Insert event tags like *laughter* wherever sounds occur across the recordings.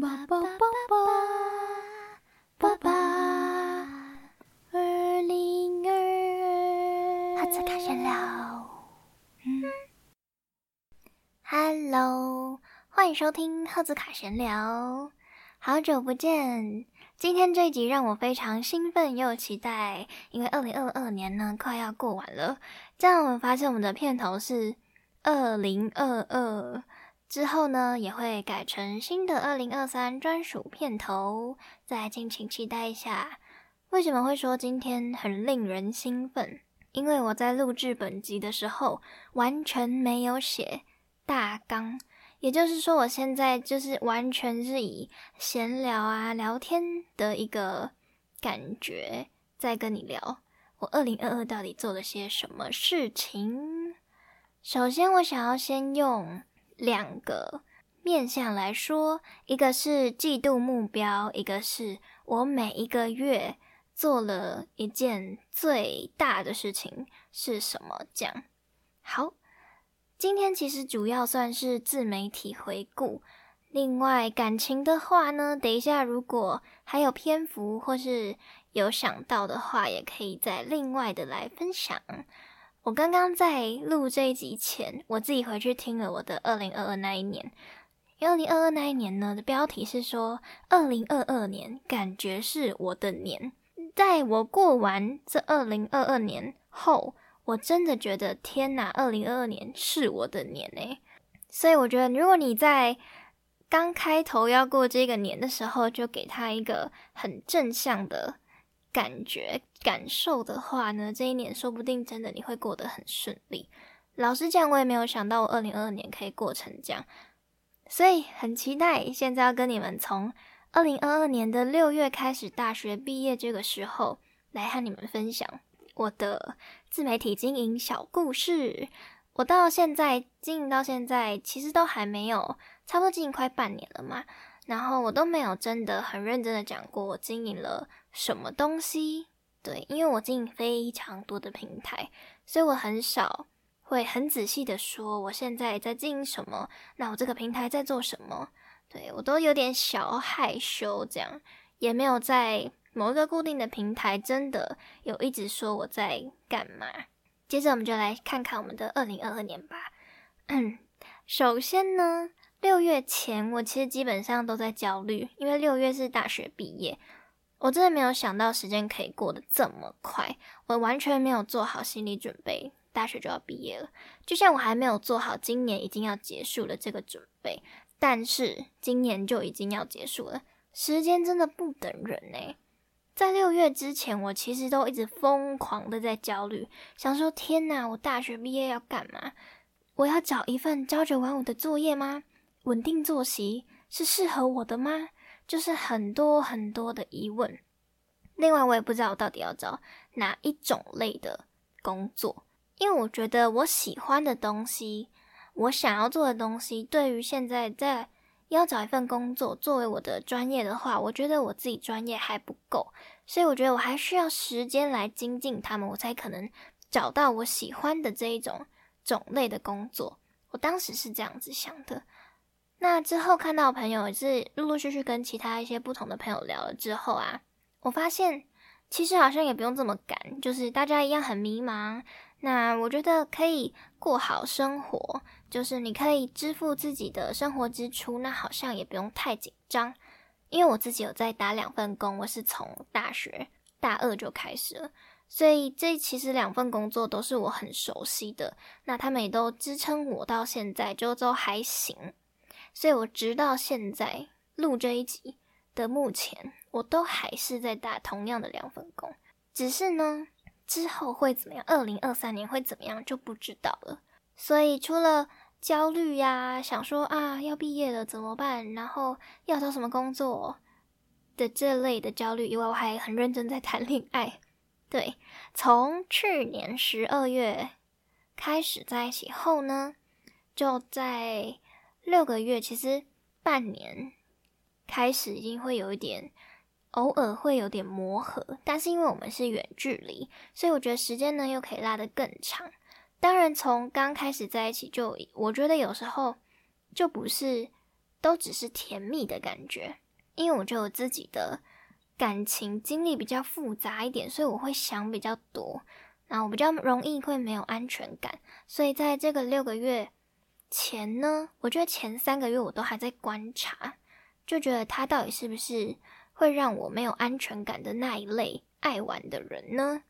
爸爸爸爸爸爸，二零二二，哈兹卡闲聊。嗯，Hello，欢迎收听赫兹卡闲聊。好久不见，今天这一集让我非常兴奋又期待，因为二零二二年呢快要过完了。这样我们发现我们的片头是二零二二。之后呢，也会改成新的二零二三专属片头，再敬请期待一下。为什么会说今天很令人兴奋？因为我在录制本集的时候完全没有写大纲，也就是说，我现在就是完全是以闲聊啊、聊天的一个感觉在跟你聊我二零二二到底做了些什么事情。首先，我想要先用。两个面向来说，一个是季度目标，一个是我每一个月做了一件最大的事情是什么？这样好，今天其实主要算是自媒体回顾。另外感情的话呢，等一下如果还有篇幅或是有想到的话，也可以再另外的来分享。我刚刚在录这一集前，我自己回去听了我的二零二二那一年。二零二二那一年呢的标题是说，二零二二年感觉是我的年。在我过完这二零二二年后，我真的觉得天哪，二零二二年是我的年诶。所以我觉得，如果你在刚开头要过这个年的时候，就给他一个很正向的。感觉感受的话呢，这一年说不定真的你会过得很顺利。老实讲，我也没有想到我二零二二年可以过成这样，所以很期待现在要跟你们从二零二二年的六月开始大学毕业这个时候来和你们分享我的自媒体经营小故事。我到现在经营到现在，其实都还没有，差不多经营快半年了嘛。然后我都没有真的很认真的讲过我经营了什么东西，对，因为我经营非常多的平台，所以我很少会很仔细的说我现在在经营什么，那我这个平台在做什么，对我都有点小害羞，这样也没有在某一个固定的平台真的有一直说我在干嘛。接着我们就来看看我们的二零二二年吧。嗯 *clears throat* 首先呢。六月前，我其实基本上都在焦虑，因为六月是大学毕业，我真的没有想到时间可以过得这么快，我完全没有做好心理准备，大学就要毕业了，就像我还没有做好今年已经要结束了这个准备，但是今年就已经要结束了，时间真的不等人呢。在六月之前，我其实都一直疯狂的在焦虑，想说天哪，我大学毕业要干嘛？我要找一份朝九晚五的作业吗？稳定作息是适合我的吗？就是很多很多的疑问。另外，我也不知道我到底要找哪一种类的工作，因为我觉得我喜欢的东西，我想要做的东西，对于现在在要找一份工作作为我的专业的话，我觉得我自己专业还不够，所以我觉得我还需要时间来精进他们，我才可能找到我喜欢的这一种种类的工作。我当时是这样子想的。那之后看到朋友也是陆陆续续跟其他一些不同的朋友聊了之后啊，我发现其实好像也不用这么赶，就是大家一样很迷茫。那我觉得可以过好生活，就是你可以支付自己的生活支出，那好像也不用太紧张。因为我自己有在打两份工，我是从大学大二就开始了，所以这其实两份工作都是我很熟悉的，那他们也都支撑我到现在，就都还行。所以我直到现在录这一集的目前，我都还是在打同样的两份工，只是呢，之后会怎么样？二零二三年会怎么样就不知道了。所以除了焦虑呀，想说啊要毕业了怎么办，然后要找什么工作的这类的焦虑以外，我还很认真在谈恋爱。对，从去年十二月开始在一起后呢，就在。六个月其实半年开始已经会有一点，偶尔会有点磨合，但是因为我们是远距离，所以我觉得时间呢又可以拉得更长。当然，从刚开始在一起就，我觉得有时候就不是都只是甜蜜的感觉。因为我觉得我自己的感情经历比较复杂一点，所以我会想比较多，然后我比较容易会没有安全感。所以在这个六个月前呢，我觉得前三个月我都还在观察，就觉得他到底是不是会让我没有安全感的那一类爱玩的人呢？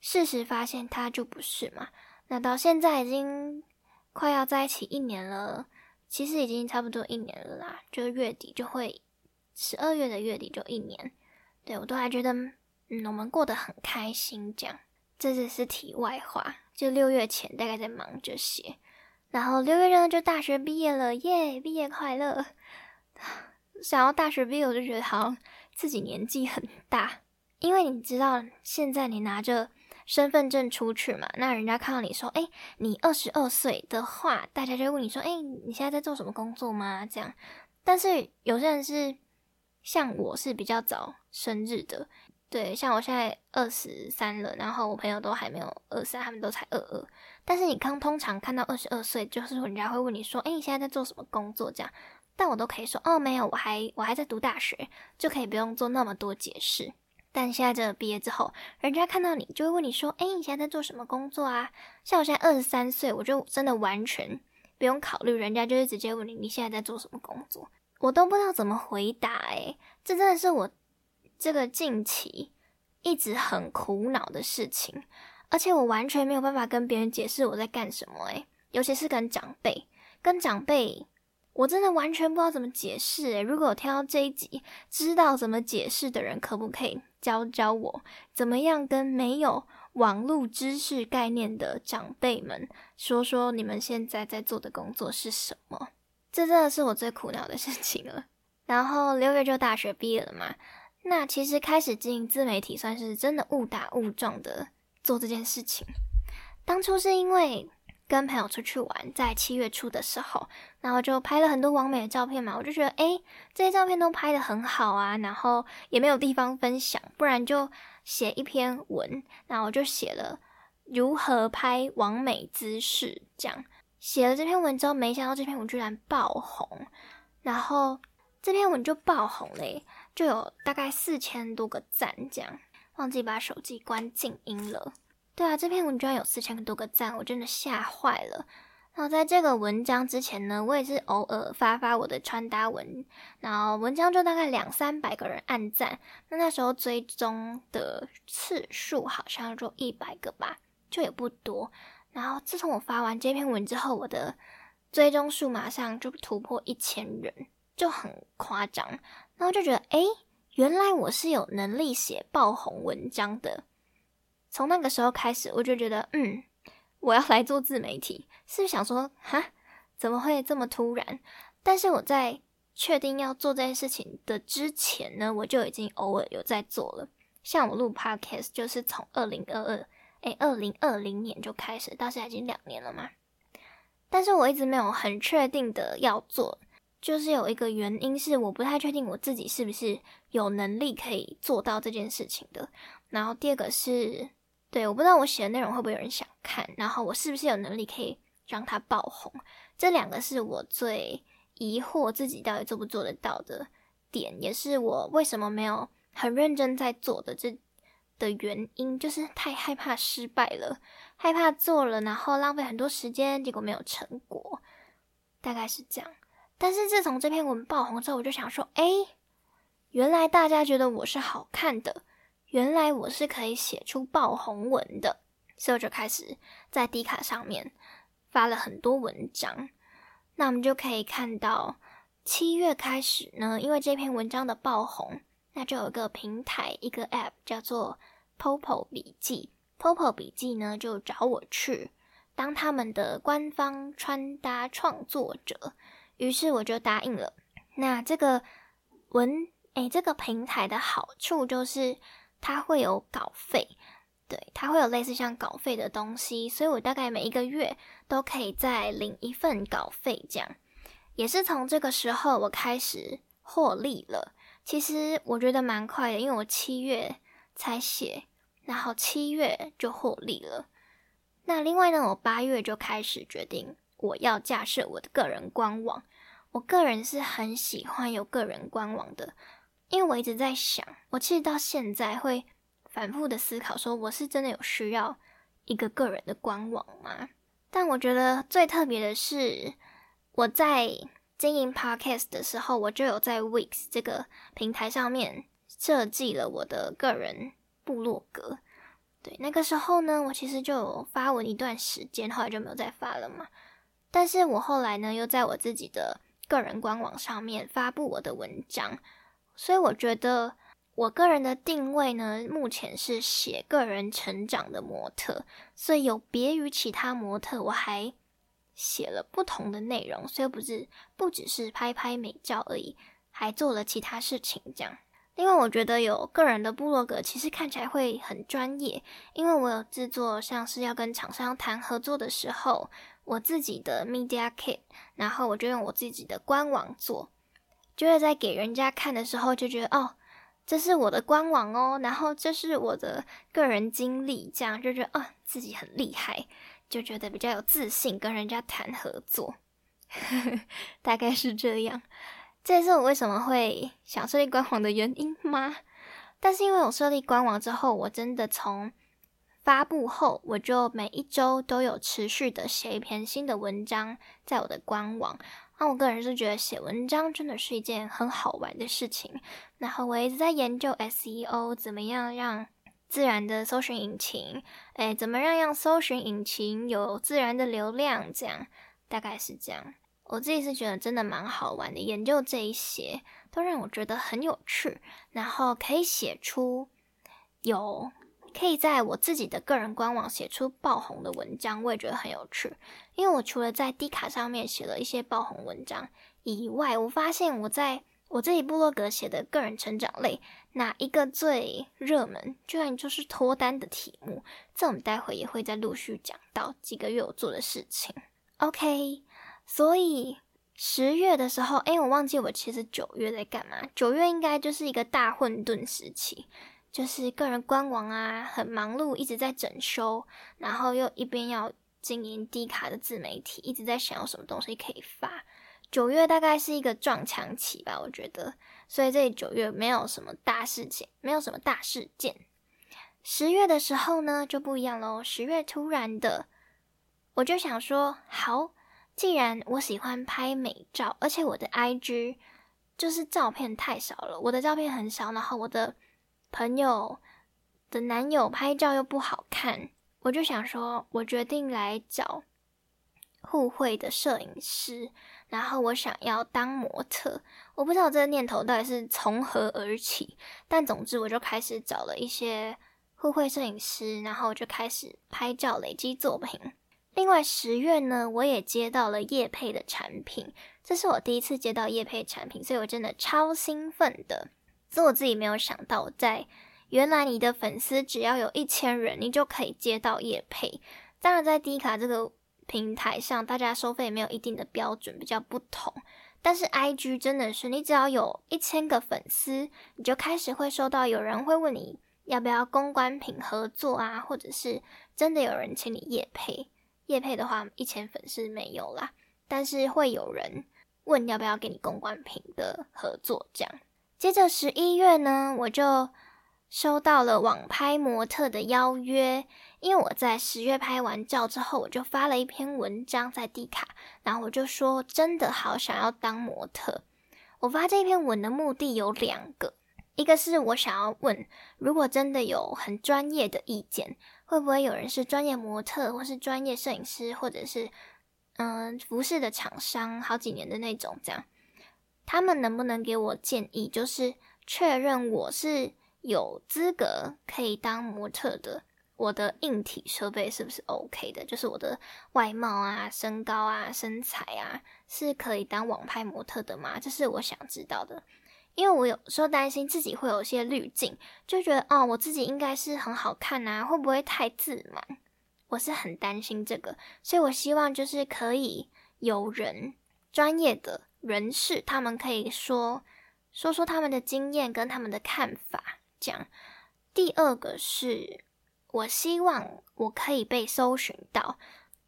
事实发现他就不是嘛。那到现在已经快要在一起一年了，其实已经差不多一年了啦，就月底就会。十二月的月底就一年，对我都还觉得，嗯，我们过得很开心。这样，这只是题外话。就六月前大概在忙这些，然后六月呢就大学毕业了，耶，毕业快乐！*laughs* 想要大学毕业，我就觉得好像自己年纪很大，因为你知道，现在你拿着身份证出去嘛，那人家看到你说，哎，你二十二岁的话，大家就会问你说，哎，你现在在做什么工作吗？这样，但是有些人是。像我是比较早生日的，对，像我现在二十三了，然后我朋友都还没有二三，他们都才二二。但是你刚通常看到二十二岁，就是人家会问你说：“哎，你现在在做什么工作？”这样，但我都可以说：“哦，没有，我还我还在读大学，就可以不用做那么多解释。”但现在这毕业之后，人家看到你就会问你说：“哎，你现在在做什么工作啊？”像我现在二十三岁，我就真的完全不用考虑，人家就是直接问你：“你现在在做什么工作？”我都不知道怎么回答诶，这真的是我这个近期一直很苦恼的事情，而且我完全没有办法跟别人解释我在干什么诶，尤其是跟长辈，跟长辈，我真的完全不知道怎么解释诶，如果我听到这一集，知道怎么解释的人，可不可以教教我，怎么样跟没有网络知识概念的长辈们说说你们现在在做的工作是什么？这真的是我最苦恼的事情了。然后六月就大学毕业了嘛，那其实开始经营自媒体，算是真的误打误撞的做这件事情。当初是因为跟朋友出去玩，在七月初的时候，然后就拍了很多完美的照片嘛，我就觉得诶，这些照片都拍的很好啊，然后也没有地方分享，不然就写一篇文，然后我就写了如何拍完美姿势这样。写了这篇文之后，没想到这篇文居然爆红，然后这篇文就爆红嘞，就有大概四千多个赞，这样忘记把手机关静音了。对啊，这篇文居然有四千多个赞，我真的吓坏了。然后在这个文章之前呢，我也是偶尔发发我的穿搭文，然后文章就大概两三百个人按赞，那那时候追踪的次数好像就一百个吧，就也不多。然后自从我发完这篇文之后，我的追踪数马上就突破一千人，就很夸张。然后就觉得，哎，原来我是有能力写爆红文章的。从那个时候开始，我就觉得，嗯，我要来做自媒体。是想说，哈，怎么会这么突然？但是我在确定要做这件事情的之前呢，我就已经偶尔有在做了。像我录 podcast，就是从二零二二。哎，二零二零年就开始，到现在已经两年了嘛。但是我一直没有很确定的要做，就是有一个原因是我不太确定我自己是不是有能力可以做到这件事情的。然后第二个是，对，我不知道我写的内容会不会有人想看，然后我是不是有能力可以让它爆红。这两个是我最疑惑自己到底做不做得到的点，也是我为什么没有很认真在做的这。的原因就是太害怕失败了，害怕做了，然后浪费很多时间，结果没有成果，大概是这样。但是自从这篇文爆红之后，我就想说，哎，原来大家觉得我是好看的，原来我是可以写出爆红文的，所以我就开始在 D 卡上面发了很多文章。那我们就可以看到，七月开始呢，因为这篇文章的爆红。那就有一个平台，一个 App 叫做 Popo 笔记。Popo 笔记呢，就找我去当他们的官方穿搭创作者，于是我就答应了。那这个文，诶，这个平台的好处就是它会有稿费，对，它会有类似像稿费的东西，所以我大概每一个月都可以再领一份稿费，这样也是从这个时候我开始获利了。其实我觉得蛮快的，因为我七月才写，然后七月就获利了。那另外呢，我八月就开始决定我要架设我的个人官网。我个人是很喜欢有个人官网的，因为我一直在想，我其实到现在会反复的思考，说我是真的有需要一个个人的官网吗？但我觉得最特别的是，我在经营 podcast 的时候，我就有在 Wix 这个平台上面设计了我的个人部落格。对，那个时候呢，我其实就有发文一段时间，后来就没有再发了嘛。但是我后来呢，又在我自己的个人官网上面发布我的文章，所以我觉得我个人的定位呢，目前是写个人成长的模特，所以有别于其他模特，我还写了不同的内容，所以不是不只是拍拍美照而已，还做了其他事情这样。另外，我觉得有个人的部落格其实看起来会很专业，因为我有制作像是要跟厂商谈合作的时候。我自己的 media kit，然后我就用我自己的官网做，就会在给人家看的时候就觉得哦，这是我的官网哦，然后这是我的个人经历，这样就觉得哦自己很厉害，就觉得比较有自信跟人家谈合作，*laughs* 大概是这样。这也是我为什么会想设立官网的原因吗？但是因为我设立官网之后，我真的从发布后，我就每一周都有持续的写一篇新的文章在我的官网。那我个人是觉得写文章真的是一件很好玩的事情。然后我一直在研究 SEO，怎么样让自然的搜寻引擎，哎，怎么样让搜寻引擎有自然的流量？这样大概是这样。我自己是觉得真的蛮好玩的，研究这一些都让我觉得很有趣，然后可以写出有。可以在我自己的个人官网写出爆红的文章，我也觉得很有趣。因为我除了在 D 卡上面写了一些爆红文章以外，我发现我在我自己部落格写的个人成长类，哪一个最热门，居然就是脱单的题目。这我们待会也会再陆续讲到几个月我做的事情。OK，所以十月的时候，哎，我忘记我其实九月在干嘛。九月应该就是一个大混沌时期。就是个人官网啊，很忙碌，一直在整修，然后又一边要经营低卡的自媒体，一直在想有什么东西可以发。九月大概是一个撞墙期吧，我觉得，所以这里九月没有什么大事情，没有什么大事件。十月的时候呢，就不一样喽。十月突然的，我就想说，好，既然我喜欢拍美照，而且我的 IG 就是照片太少了，我的照片很少，然后我的。朋友的男友拍照又不好看，我就想说，我决定来找互惠的摄影师，然后我想要当模特。我不知道这个念头到底是从何而起，但总之我就开始找了一些互惠摄影师，然后就开始拍照累积作品。另外十月呢，我也接到了叶配的产品，这是我第一次接到叶配产品，所以我真的超兴奋的。是我自己没有想到，在原来你的粉丝只要有一千人，你就可以接到叶配。当然，在低卡这个平台上，大家收费没有一定的标准，比较不同。但是 IG 真的是，你只要有一千个粉丝，你就开始会收到有人会问你要不要公关品合作啊，或者是真的有人请你业配。业配的话，一千粉丝没有啦，但是会有人问要不要给你公关品的合作这样。接着十一月呢，我就收到了网拍模特的邀约。因为我在十月拍完照之后，我就发了一篇文章在 D 卡，然后我就说真的好想要当模特。我发这篇文的目的有两个，一个是我想要问，如果真的有很专业的意见，会不会有人是专业模特，或是专业摄影师，或者是嗯服饰的厂商，好几年的那种这样。他们能不能给我建议，就是确认我是有资格可以当模特的？我的硬体设备是不是 OK 的？就是我的外貌啊、身高啊、身材啊，是可以当网拍模特的吗？这是我想知道的。因为我有时候担心自己会有些滤镜，就觉得哦，我自己应该是很好看啊，会不会太自满？我是很担心这个，所以我希望就是可以有人专业的。人士，他们可以说说说他们的经验跟他们的看法。讲第二个是，我希望我可以被搜寻到，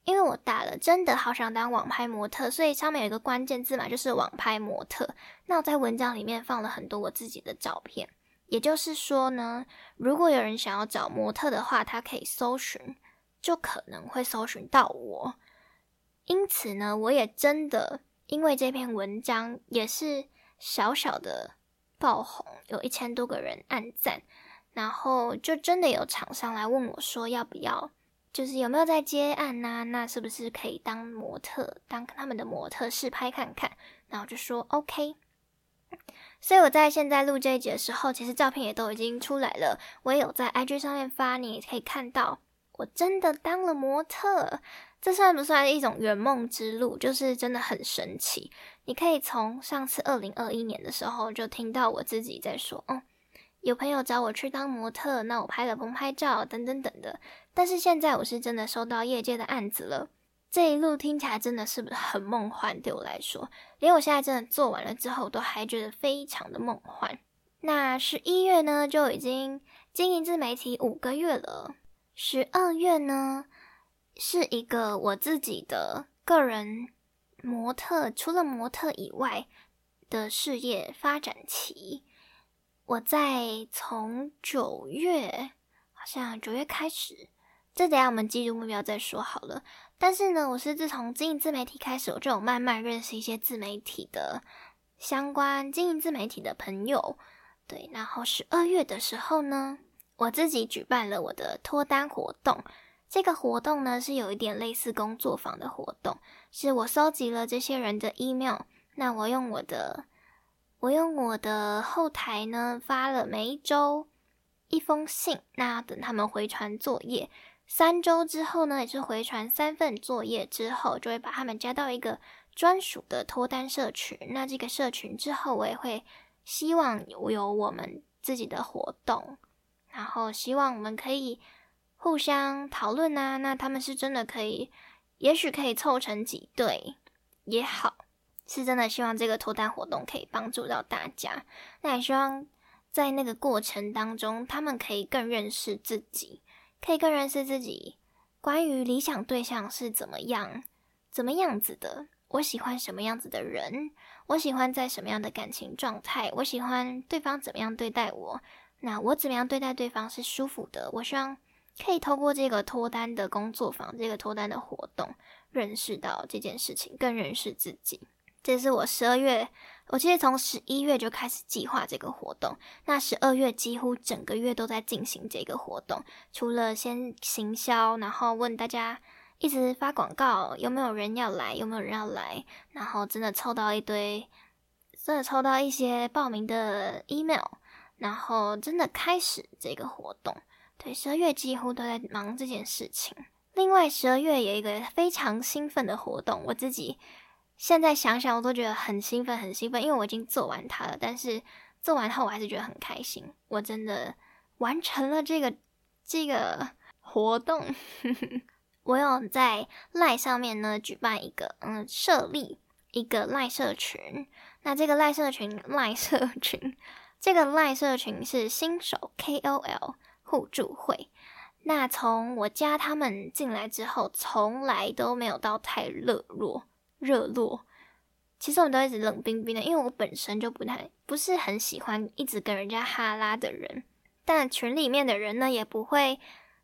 因为我打了真的好想当网拍模特，所以上面有一个关键字嘛，就是网拍模特。那我在文章里面放了很多我自己的照片，也就是说呢，如果有人想要找模特的话，他可以搜寻，就可能会搜寻到我。因此呢，我也真的因为这篇文章也是小小的爆红，有一千多个人按赞，然后就真的有厂商来问我说要不要，就是有没有在接案呐？那是不是可以当模特，当他们的模特试拍看看？然后就说 OK。所以我在现在录这一集的时候，其实照片也都已经出来了，我也有在 IG 上面发，你可以看到，我真的当了模特。这算不算一种圆梦之路？就是真的很神奇。你可以从上次二零二一年的时候就听到我自己在说，哦，有朋友找我去当模特，那我拍了棚拍照等等等的。但是现在我是真的收到业界的案子了，这一路听起来真的是不是很梦幻？对我来说，连我现在真的做完了之后，都还觉得非常的梦幻。那十一月呢，就已经经营自媒体五个月了。十二月呢？是一个我自己的个人模特，除了模特以外的事业发展期。我在从九月，好像九月开始，这等下我们记住目标再说好了。但是呢，我是自从经营自媒体开始，我就有慢慢认识一些自媒体的相关经营自媒体的朋友。对，然后十二月的时候呢，我自己举办了我的脱单活动。这个活动呢，是有一点类似工作坊的活动，是我收集了这些人的 email，那我用我的，我用我的后台呢发了每一周一封信，那等他们回传作业，三周之后呢，也是回传三份作业之后，就会把他们加到一个专属的脱单社群。那这个社群之后，我也会希望有有我们自己的活动，然后希望我们可以。互相讨论呐，那他们是真的可以，也许可以凑成几对也好，是真的希望这个脱单活动可以帮助到大家。那也希望在那个过程当中，他们可以更认识自己，可以更认识自己关于理想对象是怎么样、怎么样子的。我喜欢什么样子的人？我喜欢在什么样的感情状态？我喜欢对方怎么样对待我？那我怎么样对待对方是舒服的？我希望。可以透过这个脱单的工作坊，这个脱单的活动，认识到这件事情，更认识自己。这是我十二月，我其实从十一月就开始计划这个活动。那十二月几乎整个月都在进行这个活动，除了先行销，然后问大家，一直发广告，有没有人要来，有没有人要来，然后真的凑到一堆，真的抽到一些报名的 email，然后真的开始这个活动。对，十二月几乎都在忙这件事情。另外，十二月有一个非常兴奋的活动，我自己现在想想，我都觉得很兴奋，很兴奋，因为我已经做完它了。但是做完后，我还是觉得很开心。我真的完成了这个这个活动。*laughs* 我有在赖上面呢举办一个，嗯，设立一个赖社群。那这个赖社群，赖社群，这个赖社群是新手 KOL。互助会，那从我加他们进来之后，从来都没有到太热络热络。其实我们都一直冷冰冰的，因为我本身就不太不是很喜欢一直跟人家哈拉的人。但群里面的人呢，也不会，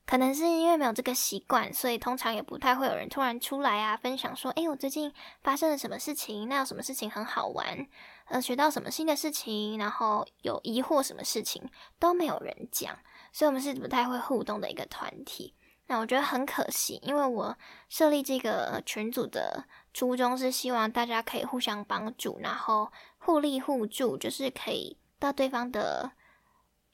可能是因为没有这个习惯，所以通常也不太会有人突然出来啊，分享说：“诶，我最近发生了什么事情？那有什么事情很好玩？呃，学到什么新的事情？然后有疑惑什么事情都没有人讲。”所以，我们是不太会互动的一个团体。那我觉得很可惜，因为我设立这个群组的初衷是希望大家可以互相帮助，然后互利互助，就是可以到对方的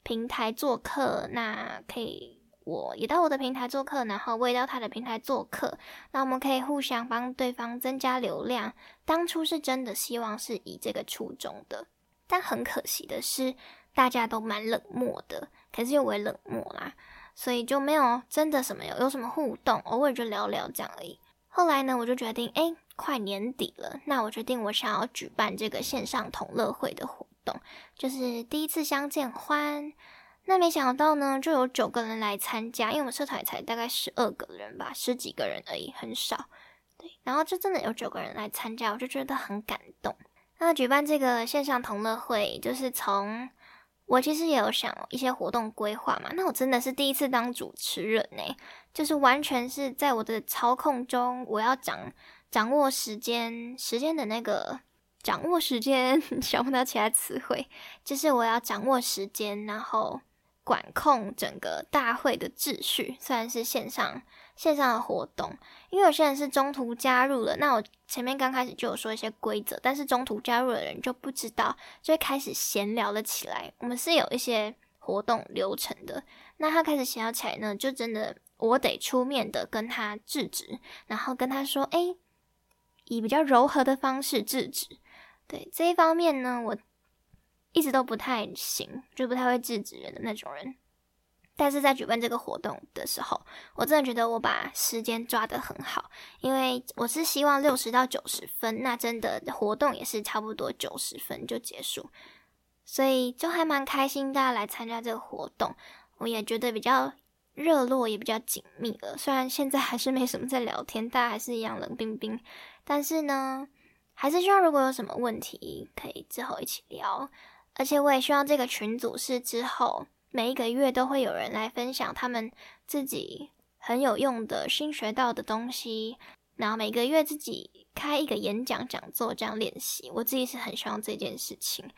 平台做客。那可以，我也到我的平台做客，然后我也到他的平台做客。那我们可以互相帮对方增加流量。当初是真的希望是以这个初衷的，但很可惜的是，大家都蛮冷漠的。可是又为冷漠啦，所以就没有真的什么有有什么互动，偶尔就聊聊这样而已。后来呢，我就决定，哎，快年底了，那我决定我想要举办这个线上同乐会的活动，就是第一次相见欢。那没想到呢，就有九个人来参加，因为我们社团才大概十二个人吧，十几个人而已，很少。对，然后就真的有九个人来参加，我就觉得很感动。那举办这个线上同乐会，就是从我其实也有想一些活动规划嘛。那我真的是第一次当主持人呢，就是完全是在我的操控中，我要掌掌握时间，时间的那个掌握时间，*laughs* 想不到其他词汇，就是我要掌握时间，然后管控整个大会的秩序。虽然是线上。线上的活动，因为有些人是中途加入了，那我前面刚开始就有说一些规则，但是中途加入的人就不知道，就会开始闲聊了起来。我们是有一些活动流程的，那他开始闲聊起来呢，就真的我得出面的跟他制止，然后跟他说，哎，以比较柔和的方式制止。对这一方面呢，我一直都不太行，就不太会制止人的那种人。但是在举办这个活动的时候，我真的觉得我把时间抓得很好，因为我是希望六十到九十分，那真的活动也是差不多九十分就结束，所以就还蛮开心大家来参加这个活动，我也觉得比较热络，也比较紧密了。虽然现在还是没什么在聊天，大家还是一样冷冰冰，但是呢，还是希望如果有什么问题，可以之后一起聊，而且我也希望这个群组是之后。每一个月都会有人来分享他们自己很有用的新学到的东西，然后每个月自己开一个演讲讲座这样练习。我自己是很希望这件事情。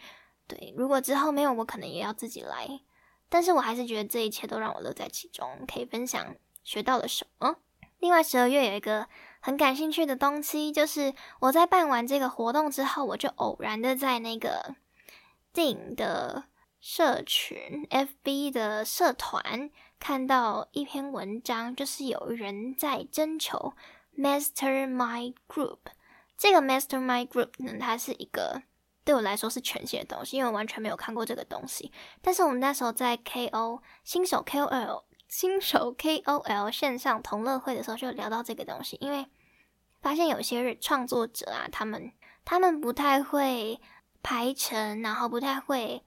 对，如果之后没有，我可能也要自己来。但是我还是觉得这一切都让我乐在其中，可以分享学到了什么。另外，十二月有一个很感兴趣的东西，就是我在办完这个活动之后，我就偶然的在那个电影的。社群 FB 的社团看到一篇文章，就是有人在征求 Mastermind Group。这个 Mastermind Group 呢，它是一个对我来说是全新的东西，因为我完全没有看过这个东西。但是我们那时候在 KO 新手 KOL 新手 KOL 线上同乐会的时候，就聊到这个东西，因为发现有些创作者啊，他们他们不太会排程，然后不太会。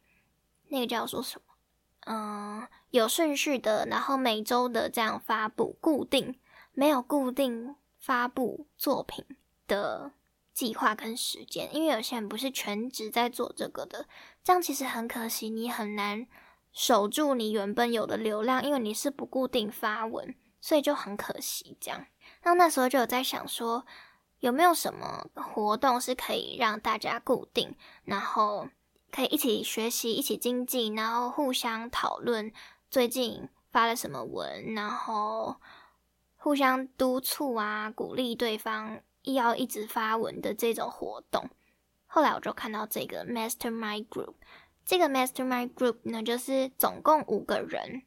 那个叫做什么？嗯，有顺序的，然后每周的这样发布，固定没有固定发布作品的计划跟时间，因为有些人不是全职在做这个的，这样其实很可惜，你很难守住你原本有的流量，因为你是不固定发文，所以就很可惜。这样，那那时候就有在想说，有没有什么活动是可以让大家固定，然后。可以一起学习，一起精进，然后互相讨论最近发了什么文，然后互相督促啊，鼓励对方要一直发文的这种活动。后来我就看到这个 Mastermind Group，这个 Mastermind Group 呢，就是总共五个人，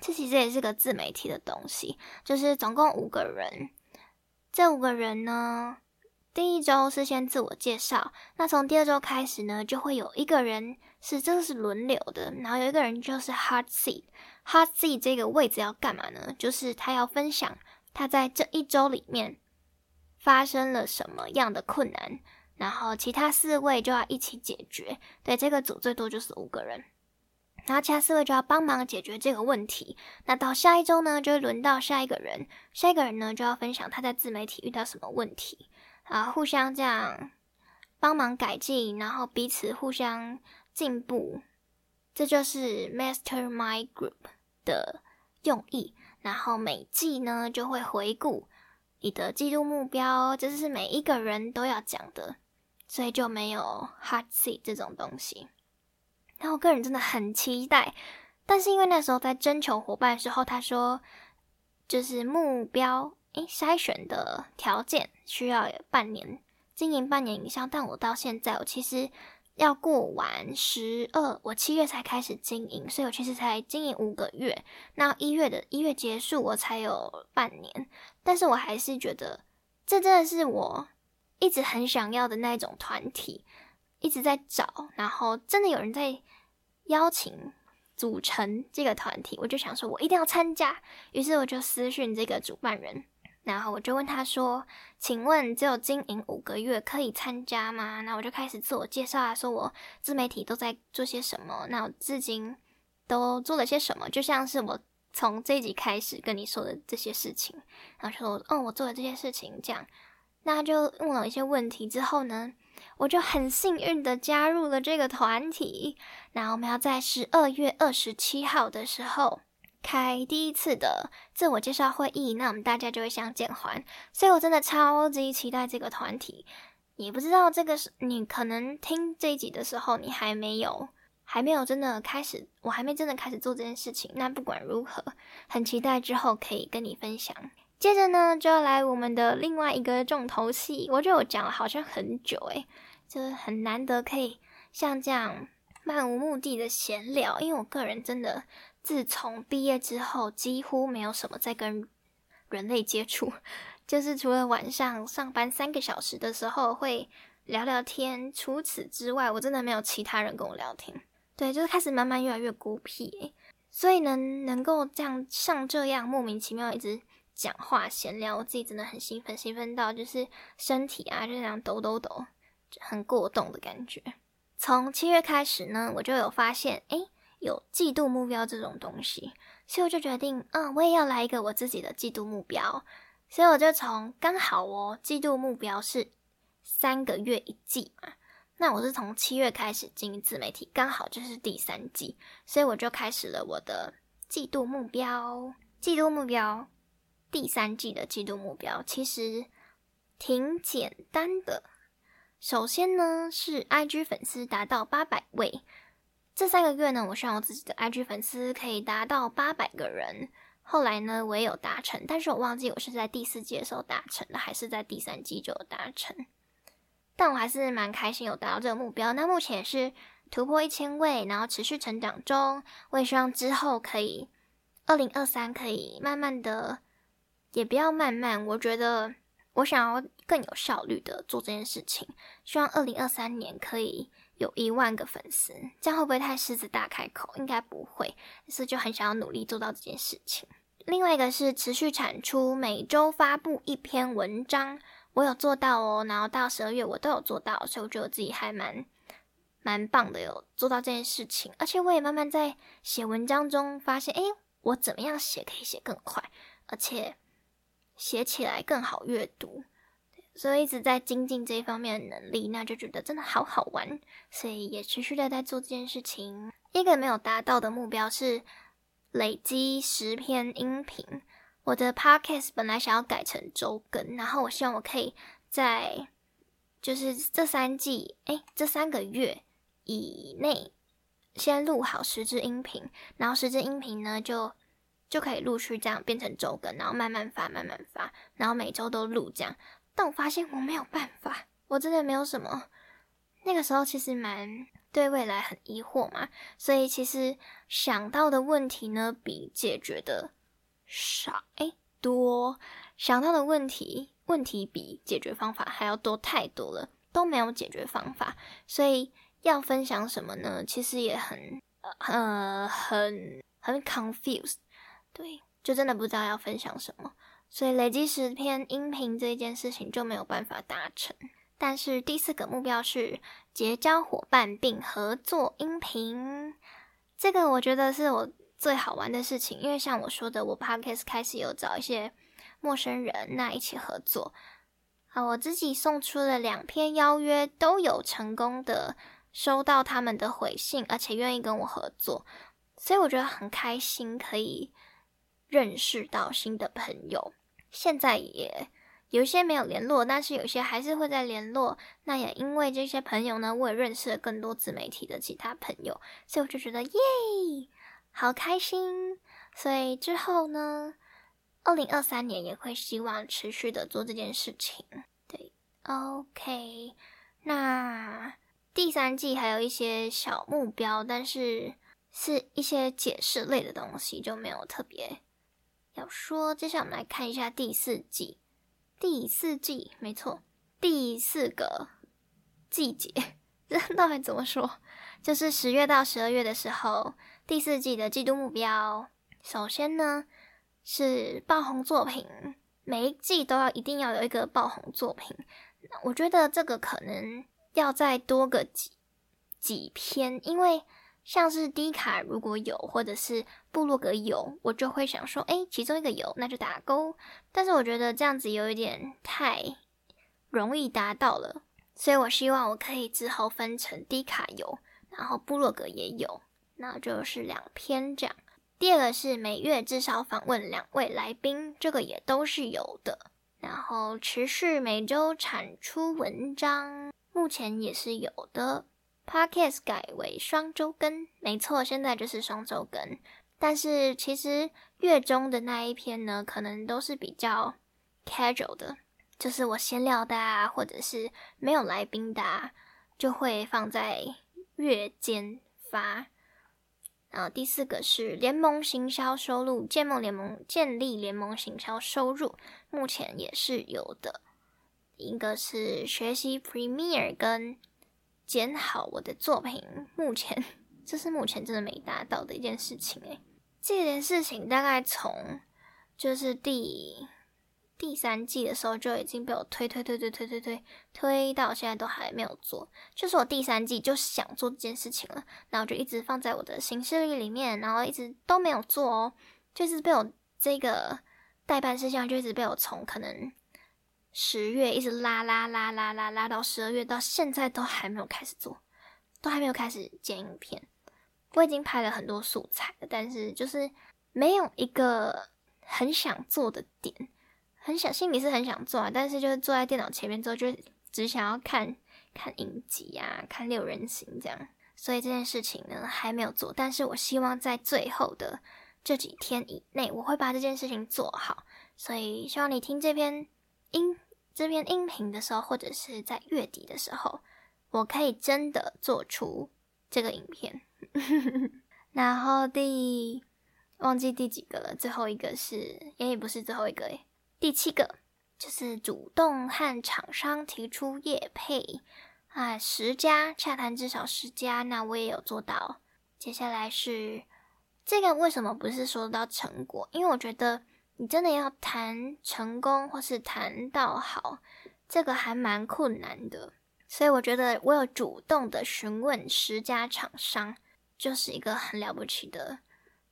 这其实也是个自媒体的东西，就是总共五个人，这五个人呢。第一周是先自我介绍，那从第二周开始呢，就会有一个人是这个是轮流的，然后有一个人就是 hard seat。hard seat 这个位置要干嘛呢？就是他要分享他在这一周里面发生了什么样的困难，然后其他四位就要一起解决。对，这个组最多就是五个人，然后其他四位就要帮忙解决这个问题。那到下一周呢，就会轮到下一个人，下一个人呢就要分享他在自媒体遇到什么问题。啊，互相这样帮忙改进，然后彼此互相进步，这就是 Mastermind Group 的用意。然后每季呢就会回顾你的季度目标，这是每一个人都要讲的，所以就没有 Hard Seat 这种东西。然后我个人真的很期待，但是因为那时候在征求伙伴的时候，他说就是目标。诶，筛选的条件需要有半年经营半年以上，但我到现在我其实要过完十二，我七月才开始经营，所以我其实才经营五个月。那一月的一月结束，我才有半年，但是我还是觉得这真的是我一直很想要的那种团体，一直在找，然后真的有人在邀请组成这个团体，我就想说我一定要参加，于是我就私讯这个主办人。然后我就问他说：“请问只有经营五个月可以参加吗？”那我就开始自我介绍啊，说我自媒体都在做些什么，那我至今都做了些什么，就像是我从这一集开始跟你说的这些事情，然后说，哦，我做了这些事情，这样，那就问了一些问题之后呢，我就很幸运的加入了这个团体。那我们要在十二月二十七号的时候开第一次的自我介绍会议，那我们大家就会相见欢，所以我真的超级期待这个团体。也不知道这个是你可能听这一集的时候，你还没有还没有真的开始，我还没真的开始做这件事情。那不管如何，很期待之后可以跟你分享。接着呢，就要来我们的另外一个重头戏。我觉得我讲了好像很久诶，就是很难得可以像这样漫无目的的闲聊。因为我个人真的自从毕业之后，几乎没有什么在跟人类接触。就是除了晚上上班三个小时的时候会聊聊天，除此之外，我真的没有其他人跟我聊天。对，就是开始慢慢越来越孤僻，所以呢，能够这样像这样莫名其妙一直讲话闲聊，我自己真的很兴奋，兴奋到就是身体啊就这样抖抖抖，很过动的感觉。从七月开始呢，我就有发现，诶，有季度目标这种东西，所以我就决定，嗯，我也要来一个我自己的季度目标。所以我就从刚好哦，季度目标是三个月一季嘛，那我是从七月开始经营自媒体，刚好就是第三季，所以我就开始了我的季度目标。季度目标，第三季的季度目标其实挺简单的。首先呢，是 IG 粉丝达到八百位，这三个月呢，我希望我自己的 IG 粉丝可以达到八百个人。后来呢，我也有达成，但是我忘记我是在第四季的时候达成的，还是在第三季就有达成。但我还是蛮开心有达到这个目标。那目前也是突破一千位，然后持续成长中。我也希望之后可以，二零二三可以慢慢的，也不要慢慢。我觉得我想要更有效率的做这件事情。希望二零二三年可以有一万个粉丝，这样会不会太狮子大开口？应该不会，但是就很想要努力做到这件事情。另外一个是持续产出，每周发布一篇文章，我有做到哦。然后到十二月我都有做到，所以我觉得我自己还蛮蛮棒的，有做到这件事情。而且我也慢慢在写文章中发现，哎，我怎么样写可以写更快，而且写起来更好阅读，所以一直在精进这一方面的能力，那就觉得真的好好玩，所以也持续的在做这件事情。一个没有达到的目标是。累积十篇音频，我的 podcast 本来想要改成周更，然后我希望我可以在就是这三季，哎，这三个月以内先录好十支音频，然后十支音频呢就就可以陆续这样变成周更，然后慢慢发，慢慢发，然后每周都录这样。但我发现我没有办法，我真的没有什么。那个时候其实蛮。对未来很疑惑嘛，所以其实想到的问题呢，比解决的少哎多，想到的问题问题比解决方法还要多太多了，都没有解决方法，所以要分享什么呢？其实也很呃很很 confused，对，就真的不知道要分享什么，所以累积十篇音频这一件事情就没有办法达成。但是第四个目标是结交伙伴并合作音频，这个我觉得是我最好玩的事情，因为像我说的，我 podcast 开始有找一些陌生人那一起合作，啊，我自己送出了两篇邀约，都有成功的收到他们的回信，而且愿意跟我合作，所以我觉得很开心，可以认识到新的朋友，现在也。有些没有联络，但是有些还是会在联络。那也因为这些朋友呢，我也认识了更多自媒体的其他朋友，所以我就觉得耶，好开心。所以之后呢，二零二三年也会希望持续的做这件事情。对，OK。那第三季还有一些小目标，但是是一些解释类的东西，就没有特别要说。接下来我们来看一下第四季。第四季，没错，第四个季节，这到底怎么说？就是十月到十二月的时候，第四季的季度目标。首先呢，是爆红作品，每一季都要一定要有一个爆红作品。我觉得这个可能要再多个几几篇，因为像是低卡如果有，或者是部落格有，我就会想说，哎，其中一个有，那就打勾。但是我觉得这样子有一点太容易达到了，所以我希望我可以之后分成低卡有，然后部落格也有，那就是两篇这样。第二个是每月至少访问两位来宾，这个也都是有的。然后持续每周产出文章，目前也是有的。Podcast 改为双周更，没错，现在就是双周更。但是其实月中的那一篇呢，可能都是比较 casual 的，就是我闲聊的啊，或者是没有来宾的，啊，就会放在月间发。然后第四个是联盟行销收入，建梦联盟建立联盟行销收入，目前也是有的。一个是学习 Premiere 跟。剪好我的作品，目前这是目前真的没达到的一件事情诶，这件事情大概从就是第第三季的时候就已经被我推推推推推推推推到现在都还没有做。就是我第三季就想做这件事情了，然后就一直放在我的行事历里面，然后一直都没有做哦，就是被我这个代办事项就一直被我从可能。十月一直拉拉拉拉拉拉到十二月，到现在都还没有开始做，都还没有开始剪影片。我已经拍了很多素材了，但是就是没有一个很想做的点，很想心里是很想做啊，但是就是坐在电脑前面之后，就只想要看看影集呀，看六人行这样。所以这件事情呢还没有做，但是我希望在最后的这几天以内，我会把这件事情做好。所以希望你听这篇。音这篇音频的时候，或者是在月底的时候，我可以真的做出这个影片。*laughs* 然后第忘记第几个了，最后一个是也不是最后一个诶，第七个就是主动和厂商提出业配啊，十家洽谈至少十家，那我也有做到。接下来是这个为什么不是说到成果？因为我觉得。你真的要谈成功，或是谈到好，这个还蛮困难的。所以我觉得我有主动的询问十家厂商，就是一个很了不起的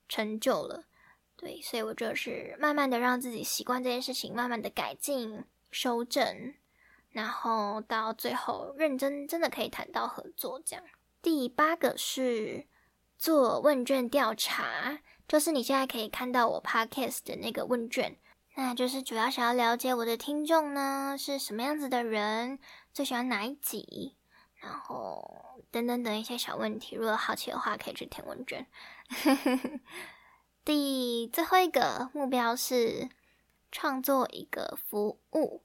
成就了。对，所以我就是慢慢的让自己习惯这件事情，慢慢的改进、修正，然后到最后认真真的可以谈到合作这样。第八个是做问卷调查。就是你现在可以看到我 podcast 的那个问卷，那就是主要想要了解我的听众呢是什么样子的人，最喜欢哪一集，然后等等等一些小问题，如果好奇的话可以去填问卷。*laughs* 第最后一个目标是创作一个服务。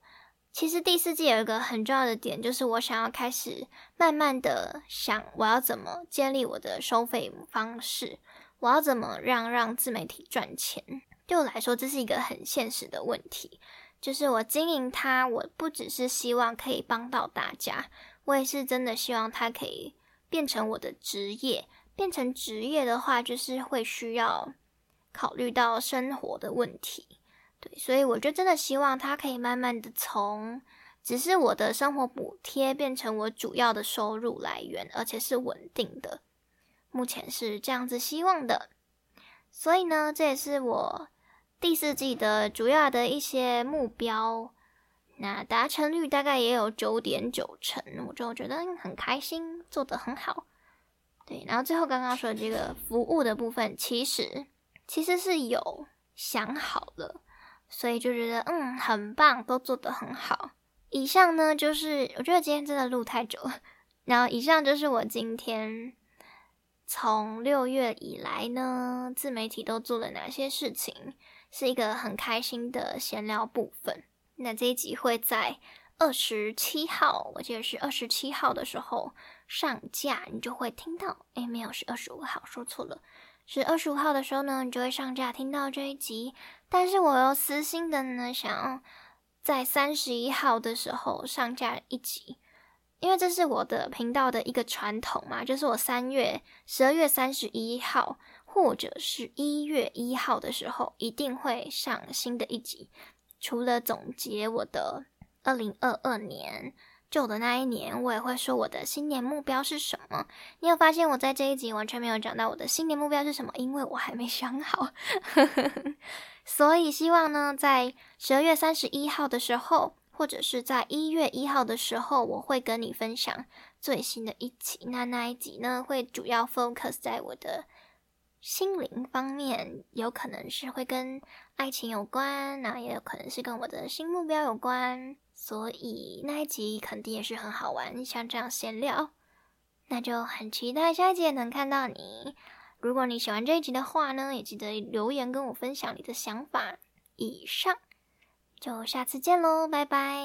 其实第四季有一个很重要的点，就是我想要开始慢慢的想我要怎么建立我的收费方式。我要怎么让让自媒体赚钱？对我来说，这是一个很现实的问题。就是我经营它，我不只是希望可以帮到大家，我也是真的希望它可以变成我的职业。变成职业的话，就是会需要考虑到生活的问题。对，所以我就真的希望它可以慢慢的从只是我的生活补贴，变成我主要的收入来源，而且是稳定的。目前是这样子希望的，所以呢，这也是我第四季的主要的一些目标。那达成率大概也有九点九成，我就觉得很开心，做得很好。对，然后最后刚刚说的这个服务的部分，其实其实是有想好了，所以就觉得嗯很棒，都做得很好。以上呢，就是我觉得今天真的录太久了，然后以上就是我今天。从六月以来呢，自媒体都做了哪些事情？是一个很开心的闲聊部分。那这一集会在二十七号，我记得是二十七号的时候上架，你就会听到。哎，没有，是二十五号，说错了，是二十五号的时候呢，你就会上架听到这一集。但是我又私心的呢，想要在三十一号的时候上架一集。因为这是我的频道的一个传统嘛，就是我三月十二月三十一号或者是一月一号的时候，一定会上新的一集。除了总结我的二零二二年旧的那一年，我也会说我的新年目标是什么。你有发现我在这一集完全没有讲到我的新年目标是什么？因为我还没想好。*laughs* 所以希望呢，在十二月三十一号的时候，或者是在一月一号的时候，我会跟你分享最新的一集。那那一集呢，会主要 focus 在我的心灵方面，有可能是会跟爱情有关，那也有可能是跟我的新目标有关。所以那一集肯定也是很好玩，像这样闲聊，那就很期待下一集也能看到你。如果你喜欢这一集的话呢，也记得留言跟我分享你的想法。以上，就下次见喽，拜拜。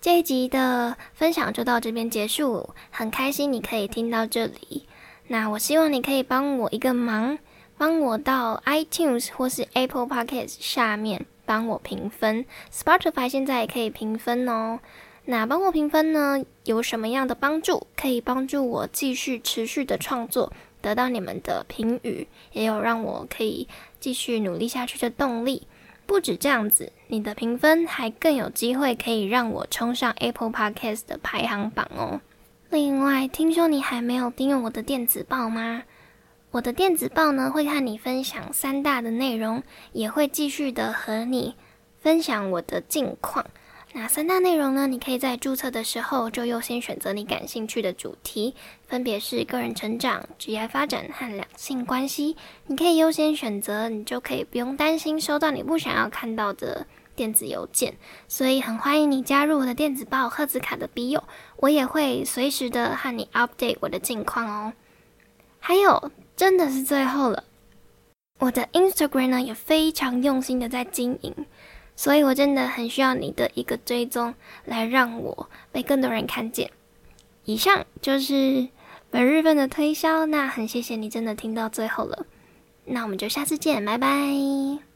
这一集的分享就到这边结束，很开心你可以听到这里。那我希望你可以帮我一个忙，帮我到 iTunes 或是 Apple Podcast 下面帮我评分。Spotify 现在也可以评分哦。那帮我评分呢，有什么样的帮助？可以帮助我继续持续的创作，得到你们的评语，也有让我可以继续努力下去的动力。不止这样子，你的评分还更有机会可以让我冲上 Apple Podcast 的排行榜哦。另外，听说你还没有订阅我的电子报吗？我的电子报呢，会和你分享三大的内容，也会继续的和你分享我的近况。那三大内容呢？你可以在注册的时候就优先选择你感兴趣的主题，分别是个人成长、职业发展和两性关系。你可以优先选择，你就可以不用担心收到你不想要看到的电子邮件。所以很欢迎你加入我的电子报赫兹卡的笔友，我也会随时的和你 update 我的近况哦。还有，真的是最后了，我的 Instagram 呢也非常用心的在经营。所以，我真的很需要你的一个追踪，来让我被更多人看见。以上就是本日份的推销，那很谢谢你真的听到最后了。那我们就下次见，拜拜。